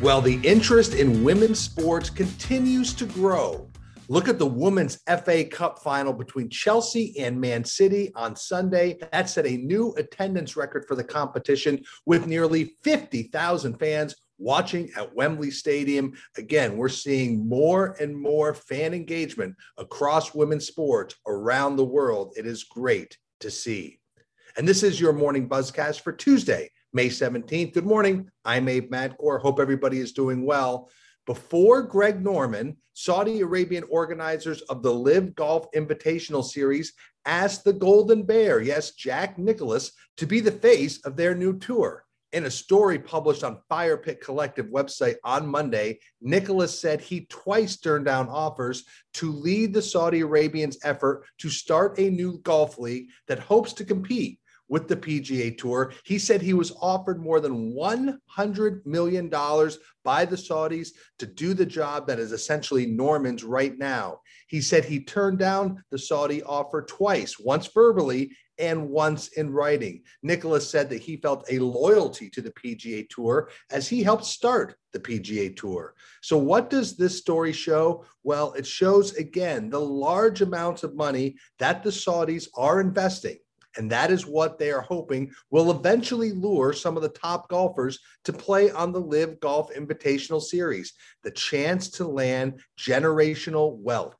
Well, the interest in women's sports continues to grow. Look at the Women's FA Cup final between Chelsea and Man City on Sunday. That set a new attendance record for the competition with nearly 50,000 fans watching at Wembley Stadium. Again, we're seeing more and more fan engagement across women's sports around the world. It is great to see. And this is your morning buzzcast for Tuesday, May 17th. Good morning. I'm Abe Madkour. Hope everybody is doing well. Before Greg Norman, Saudi Arabian organizers of the Live Golf Invitational Series asked the Golden Bear, yes, Jack Nicklaus, to be the face of their new tour. In a story published on Fire Pit Collective website on Monday, Nicklaus said he twice turned down offers to lead the Saudi Arabians' effort to start a new golf league that hopes to compete with the PGA Tour. He said he was offered more than $100 million by the Saudis to do the job that is essentially Norman's right now. He said he turned down the Saudi offer twice, once verbally and once in writing. Nicklaus said that he felt a loyalty to the PGA Tour as he helped start the PGA Tour. So, what does this story show? Well, it shows again the large amounts of money that the Saudis are investing and that is what they are hoping will eventually lure some of the top golfers to play on the Live Golf Invitational Series, the chance to land generational wealth.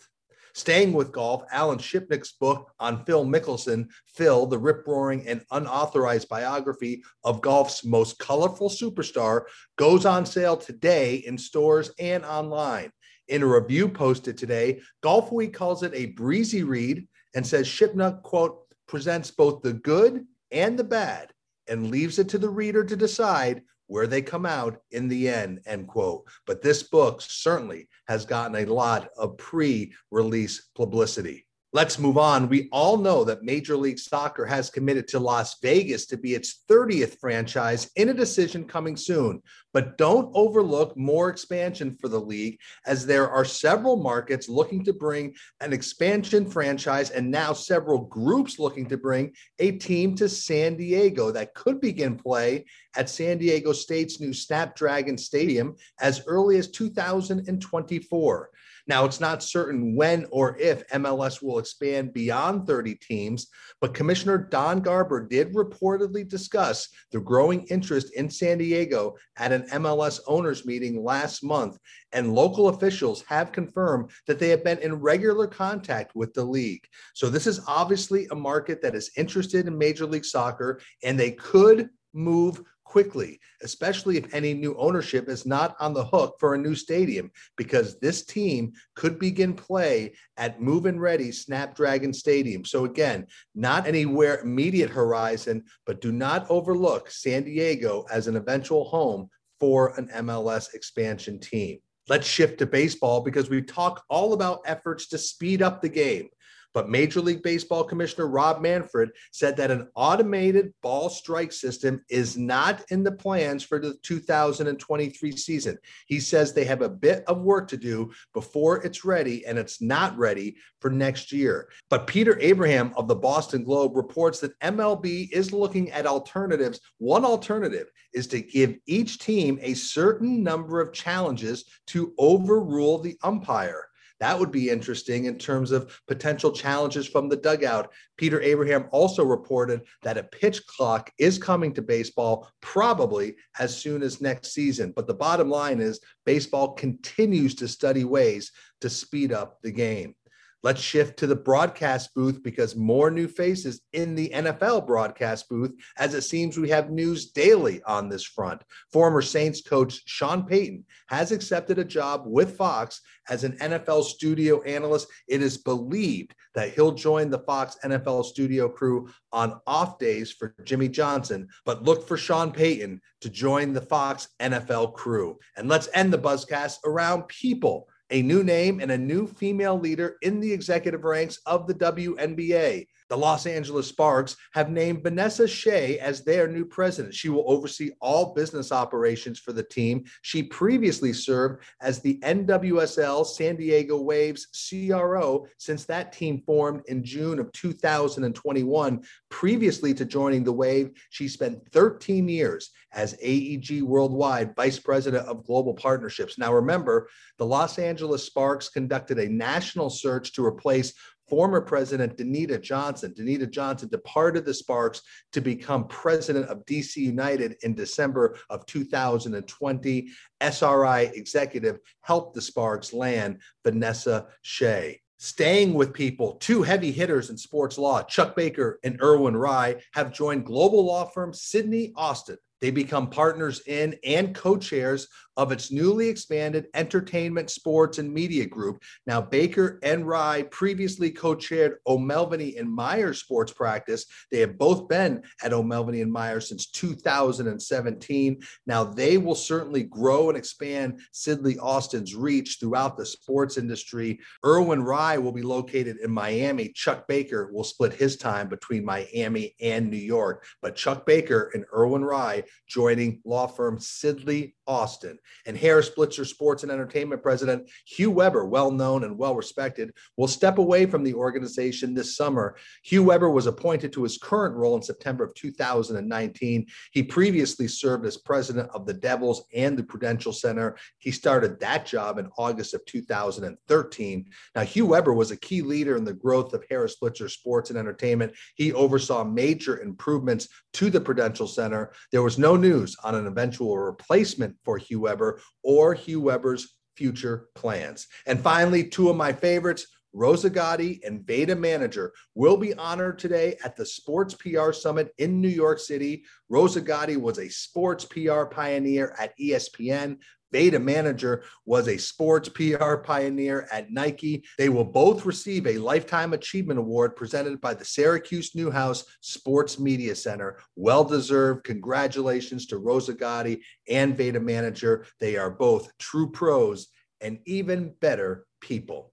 Staying with golf, Alan Shipnuck's book on Phil Mickelson, Phil, the rip roaring and unauthorized biography of golf's most colorful superstar, goes on sale today in stores and online. In a review posted today, Golf Week calls it a breezy read and says Shipnuck, quote, presents both the good and the bad and leaves it to the reader to decide where they come out in the end end quote. But this book certainly has gotten a lot of pre-release publicity Let's move on. We all know that Major League Soccer has committed to Las Vegas to be its 30th franchise in a decision coming soon. But don't overlook more expansion for the league, as there are several markets looking to bring an expansion franchise, and now several groups looking to bring a team to San Diego that could begin play at San Diego State's new Snapdragon Stadium as early as 2024. Now, it's not certain when or if MLS will expand beyond 30 teams, but Commissioner Don Garber did reportedly discuss the growing interest in San Diego at an MLS owners meeting last month. And local officials have confirmed that they have been in regular contact with the league. So, this is obviously a market that is interested in Major League Soccer, and they could move quickly, especially if any new ownership is not on the hook for a new stadium, because this team could begin play at Move and Ready Snapdragon Stadium. So, again, not anywhere immediate horizon, but do not overlook San Diego as an eventual home for an MLS expansion team. Let's shift to baseball because we talk all about efforts to speed up the game. But Major League Baseball Commissioner Rob Manfred said that an automated ball strike system is not in the plans for the 2023 season. He says they have a bit of work to do before it's ready, and it's not ready for next year. But Peter Abraham of the Boston Globe reports that MLB is looking at alternatives. One alternative is to give each team a certain number of challenges to overrule the umpire. That would be interesting in terms of potential challenges from the dugout. Peter Abraham also reported that a pitch clock is coming to baseball probably as soon as next season. But the bottom line is baseball continues to study ways to speed up the game. Let's shift to the broadcast booth because more new faces in the NFL broadcast booth, as it seems we have news daily on this front. Former Saints coach Sean Payton has accepted a job with Fox as an NFL studio analyst. It is believed that he'll join the Fox NFL studio crew on off days for Jimmy Johnson, but look for Sean Payton to join the Fox NFL crew. And let's end the buzzcast around people a new name and a new female leader in the executive ranks of the WNBA. The Los Angeles Sparks have named Vanessa Shay as their new president. She will oversee all business operations for the team. She previously served as the NWSL San Diego Waves CRO since that team formed in June of 2021. Previously to joining the Wave, she spent 13 years as AEG Worldwide Vice President of Global Partnerships. Now, remember, the Los Angeles Sparks conducted a national search to replace former president Danita Johnson. Danita Johnson departed the Sparks to become president of DC United in December of 2020. SRI executive helped the Sparks land Vanessa Shay. Staying with people, two heavy hitters in sports law, Chuck Baker and Irwin Raij, have joined global law firm Sidley Austin they become partners in and co chairs of its newly expanded entertainment, sports, and media group. Now, Baker and Raij previously co chaired O'Melveny and Myers sports practice. They have both been at O'Melveny and Myers since 2017. Now, they will certainly grow and expand Sidley Austin's reach throughout the sports industry. Irwin Raij will be located in Miami. Chuck Baker will split his time between Miami and New York. But Chuck Baker and Irwin Raij joining law firm Sidley Austin. And Harris Blitzer Sports and Entertainment President Hugh Weber, well known and well respected, will step away from the organization this summer. Hugh Weber was appointed to his current role in September of 2019. He previously served as president of the Devils and the Prudential Center. He started that job in August of 2013. Now, Hugh Weber was a key leader in the growth of Harris Blitzer Sports and Entertainment. He oversaw major improvements to the Prudential Center. There was no news on an eventual replacement for Hugh Weber or Hugh Weber's future plans. And finally, two of my favorites. Rosa Gatti and Vada Manager will be honored today at the Sports PR Summit in New York City. Rosa Gatti was a sports PR pioneer at ESPN. Vada Manager was a sports PR pioneer at Nike. They will both receive a Lifetime Achievement Award presented by the Syracuse Newhouse Sports Media Center. Well deserved. Congratulations to Rosa Gatti and Vada Manager. They are both true pros and even better people.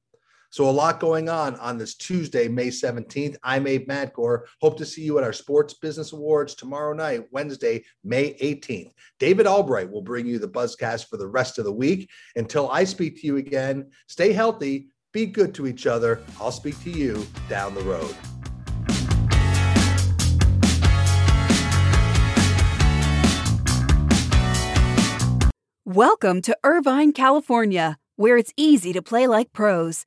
So a lot going on on this Tuesday, May 17th. I'm Abe Madkour. Hope to see you at our Sports Business Awards tomorrow night, Wednesday, May 18th. David Albright will bring you the Buzzcast for the rest of the week. Until I speak to you again, stay healthy, be good to each other. I'll speak to you down the road. Welcome to Irvine, California, where it's easy to play like pros.